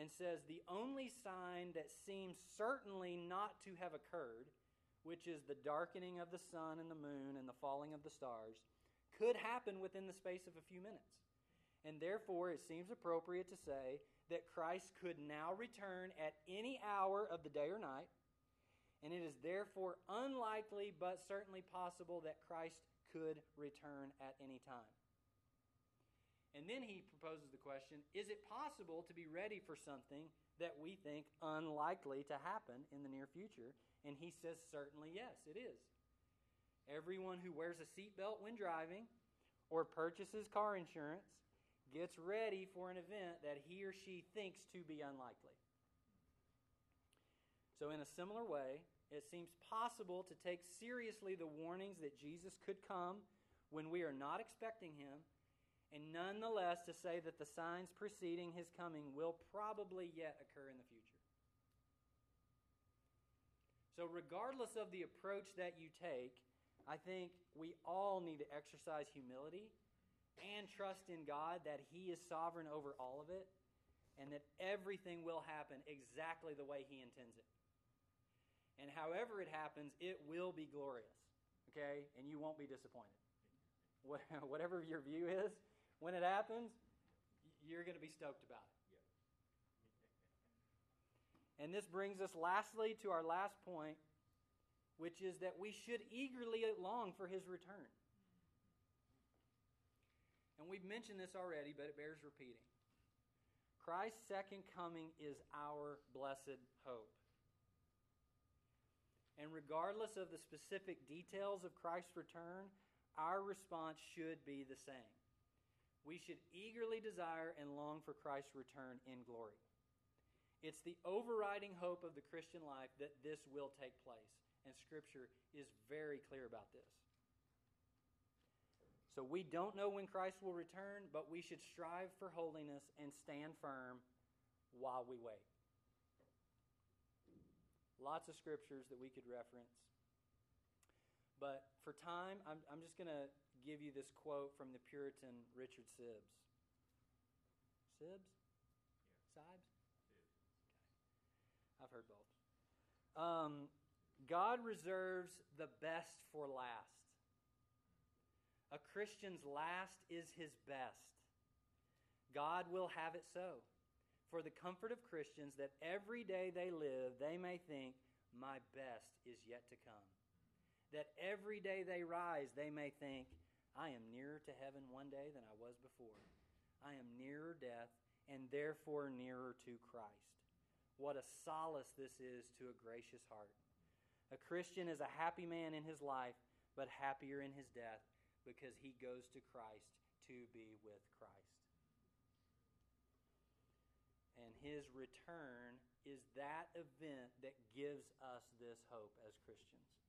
and says the only sign that seems certainly not to have occurred which is the darkening of the sun and the moon and the falling of the stars, could happen within the space of a few minutes. And therefore, it seems appropriate to say that Christ could now return at any hour of the day or night, and it is therefore unlikely but certainly possible that Christ could return at any time. And then he proposes the question is it possible to be ready for something that we think unlikely to happen in the near future? And he says, certainly yes, it is. Everyone who wears a seatbelt when driving or purchases car insurance gets ready for an event that he or she thinks to be unlikely. So, in a similar way, it seems possible to take seriously the warnings that Jesus could come when we are not expecting him, and nonetheless to say that the signs preceding his coming will probably yet occur in the future. So, regardless of the approach that you take, I think we all need to exercise humility and trust in God that He is sovereign over all of it and that everything will happen exactly the way He intends it. And however it happens, it will be glorious, okay? And you won't be disappointed. Whatever your view is, when it happens, you're going to be stoked about it. And this brings us lastly to our last point, which is that we should eagerly long for his return. And we've mentioned this already, but it bears repeating. Christ's second coming is our blessed hope. And regardless of the specific details of Christ's return, our response should be the same. We should eagerly desire and long for Christ's return in glory. It's the overriding hope of the Christian life that this will take place, and Scripture is very clear about this. So we don't know when Christ will return, but we should strive for holiness and stand firm while we wait. Lots of scriptures that we could reference. But for time, I'm, I'm just going to give you this quote from the Puritan Richard Sibbs. Sibbes? Sibes? I've heard both. Um, God reserves the best for last. A Christian's last is his best. God will have it so. For the comfort of Christians, that every day they live, they may think, My best is yet to come. That every day they rise, they may think, I am nearer to heaven one day than I was before. I am nearer death, and therefore nearer to Christ. What a solace this is to a gracious heart. A Christian is a happy man in his life, but happier in his death because he goes to Christ to be with Christ. And his return is that event that gives us this hope as Christians.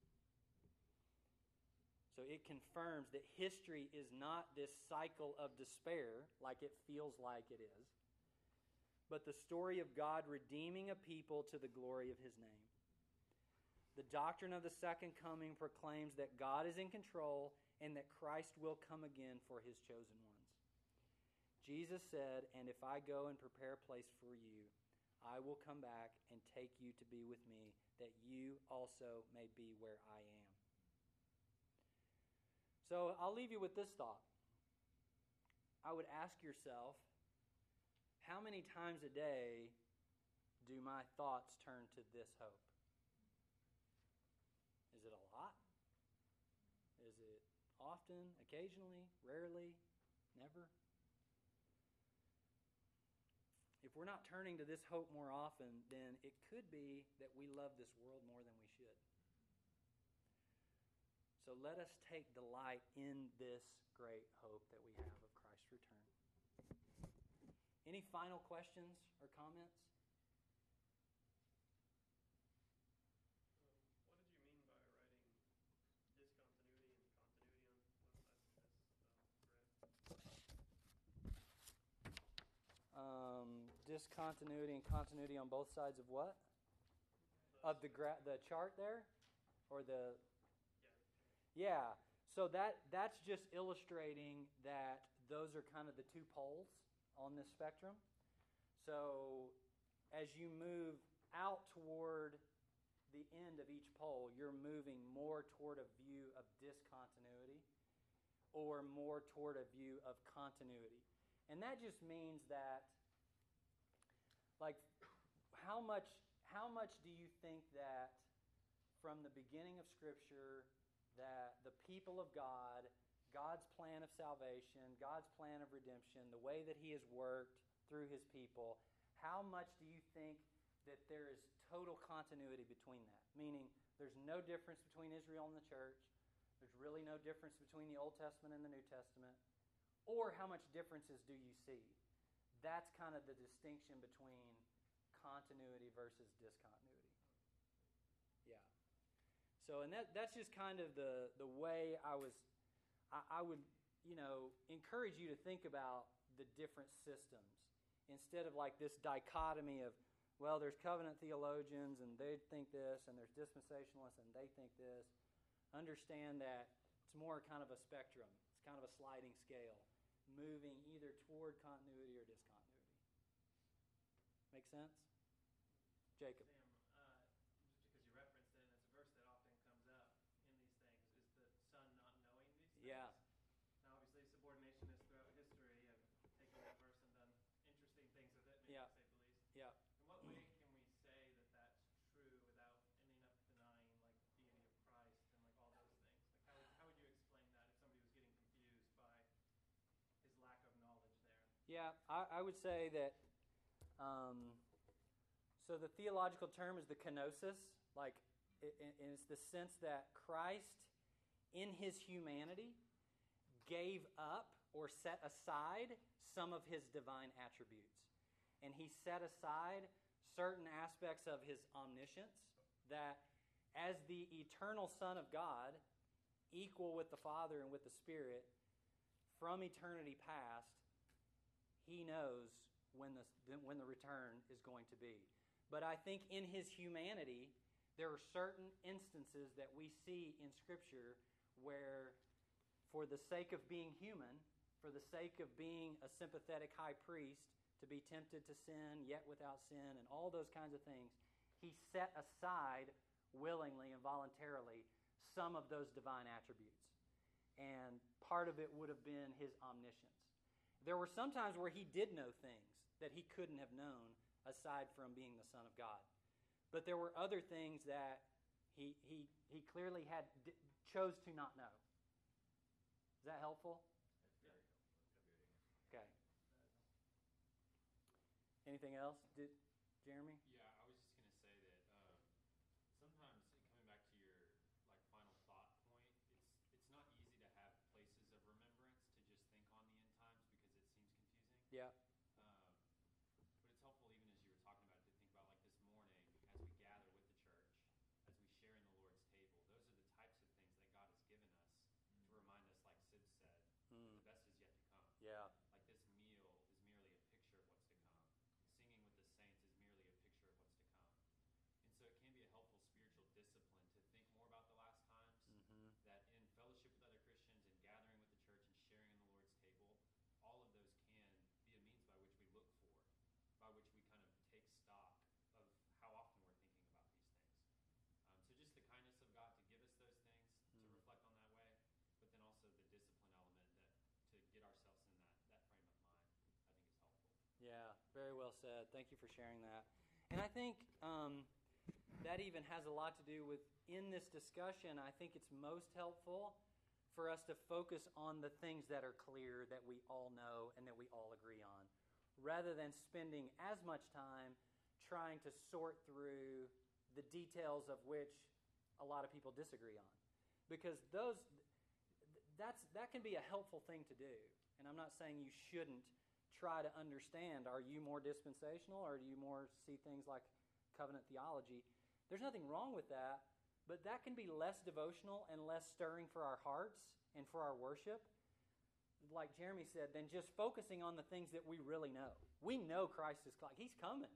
So it confirms that history is not this cycle of despair like it feels like it is, but the story of God redeeming a people to the glory of his name. The doctrine of the second coming proclaims that God is in control and that Christ will come again for his chosen ones. Jesus said, And if I go and prepare a place for you, I will come back and take you to be with me, that you also may be where I am. So I'll leave you with this thought. I would ask yourself, how many times a day do my thoughts turn to this hope? Is it a lot? Is it often, occasionally, rarely, never? If we're not turning to this hope more often, then it could be that we love this world more than we should. So let us take delight in this great hope that we have of Christ's return. Any final questions or comments? What did you mean by writing discontinuity and continuity on what's uh? Um, discontinuity and continuity on both sides of what? Of the gra- the chart there, or the? Yeah. So that that's just illustrating that those are kind of the two poles on this spectrum. So as you move out toward the end of each pole, you're moving more toward a view of discontinuity or more toward a view of continuity. And that just means that like how much how much do you think that from the beginning of scripture that the people of God, God's plan of salvation, God's plan of redemption, the way that he has worked through his people, how much do you think that there is total continuity between that? Meaning there's no difference between Israel and the church. There's really no difference between the Old Testament and the New Testament. Or how much differences do you see? That's kind of the distinction between continuity versus discontinuity. So, and that, that's just kind of the, the way I was, I, I would, you know, encourage you to think about the different systems instead of like this dichotomy of, well, there's covenant theologians and they think this, and there's dispensationalists and they think this. Understand that it's more kind of a spectrum, it's kind of a sliding scale moving either toward continuity or discontinuity. Make sense? Jacob. Sam, uh, just because you referenced it, and it's a verse that often comes up in these things, is the son not knowing these things. Yeah. Now, obviously, subordinationists throughout history have taken that verse and done interesting things with it, maybe Yeah. to say the least. Yeah. In what way can we say that that's true without ending up denying like the deity of Christ and like all those things? Like how would, how would you explain that if somebody was getting confused by his lack of knowledge there? Yeah, I, I would say that Um, so the theological term is the kenosis, like, it, it- it's the sense that Christ, in his humanity, gave up or set aside some of his divine attributes. And he set aside certain aspects of his omniscience that, as the eternal Son of God, equal with the Father and with the Spirit, from eternity past, he knows when the, when the return is going to be. But I think in his humanity, there are certain instances that we see in Scripture where, for the sake of being human, for the sake of being a sympathetic high priest, to be tempted to sin, yet without sin, and all those kinds of things, he set aside willingly and voluntarily some of those divine attributes. And part of it would have been his omniscience. There were some times where he did know things that he couldn't have known aside from being the Son of God. But there were other things that he, he, he clearly had d- chose to not know. Is that helpful? That's very helpful. That's a good answer. Okay. Anything else? Did Jeremy? Yeah, I was just gonna say that um, sometimes coming back to your like final thought point, it's it's not easy to have places of remembrance to just think on the end times because it seems confusing. Yeah. Um, but it's helpful even as you were talking about it to think about like this morning as we gather with the church, as we share in the Lord's table. Those are the types of things that God has given us to remind us, like Sid said, Mm. the best is yet to come. Yeah. Like this meal is merely a picture of what's to come. Singing with the saints is merely a picture of what's to come. And so it can be a helpful spiritual discipline to think more about the last times. Mm-hmm. That in fellowship with other Christians and gathering with the church and sharing in the Lord's table, all of those can be a means by which we look for, by which we kind of take stock of how often we're thinking about these things. Um, so just the kindness of God to give us those things, to Mm. reflect on that way, but then also the discipline element that to get ourselves in that, that frame of mind, I think is helpful. Yeah, very well said. Thank you for sharing that. And I think um, that even has a lot to do with in this discussion. I think it's most helpful for us to focus on the things that are clear that we all know and that we all agree on, rather than spending as much time trying to sort through the details of which a lot of people disagree on. Because those that's that can be a helpful thing to do. And I'm not saying you shouldn't try to understand are you more dispensational or do you more see things like covenant theology? There's nothing wrong with that, but that can be less devotional and less stirring for our hearts and for our worship. Like Jeremy said, than just focusing on the things that we really know. We know Christ is like he's coming.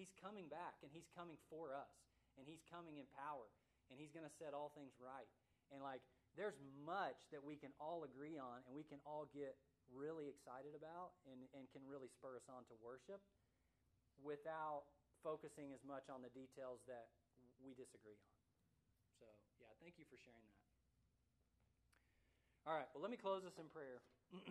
He's coming back and he's coming for us and he's coming in power and he's going to set all things right. And like there's much that we can all agree on and we can all get really excited about and, and can really spur us on to worship without focusing as much on the details that we disagree on. So, yeah, thank you for sharing that. All right, well, let me close this in prayer.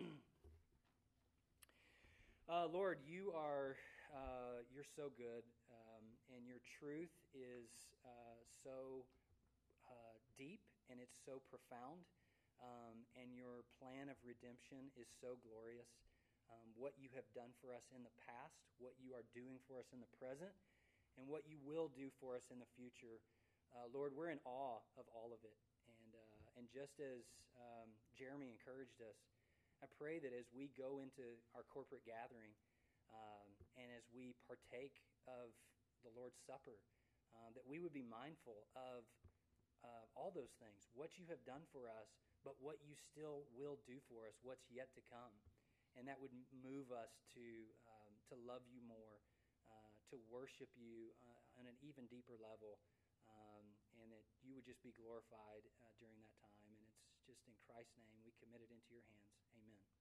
uh, Lord, you are uh, you're so good, um, and your truth is uh, so uh, deep and it's so profound. Um, and your plan of redemption is so glorious. Um, what you have done for us in the past, what you are doing for us in the present, and what you will do for us in the future. Uh, Lord, we're in awe of all of it. And, uh, and just as um, Jeremy encouraged us, I pray that as we go into our corporate gathering um, and as we partake of the Lord's Supper, um, that we would be mindful of uh, all those things, what you have done for us, but what you still will do for us, what's yet to come. And that would move us to, um, to love you more, uh, to worship you uh, on an even deeper level, um, and that you would just be glorified uh, during that time. And it's just in Christ's name we commit it into your hands. Amen.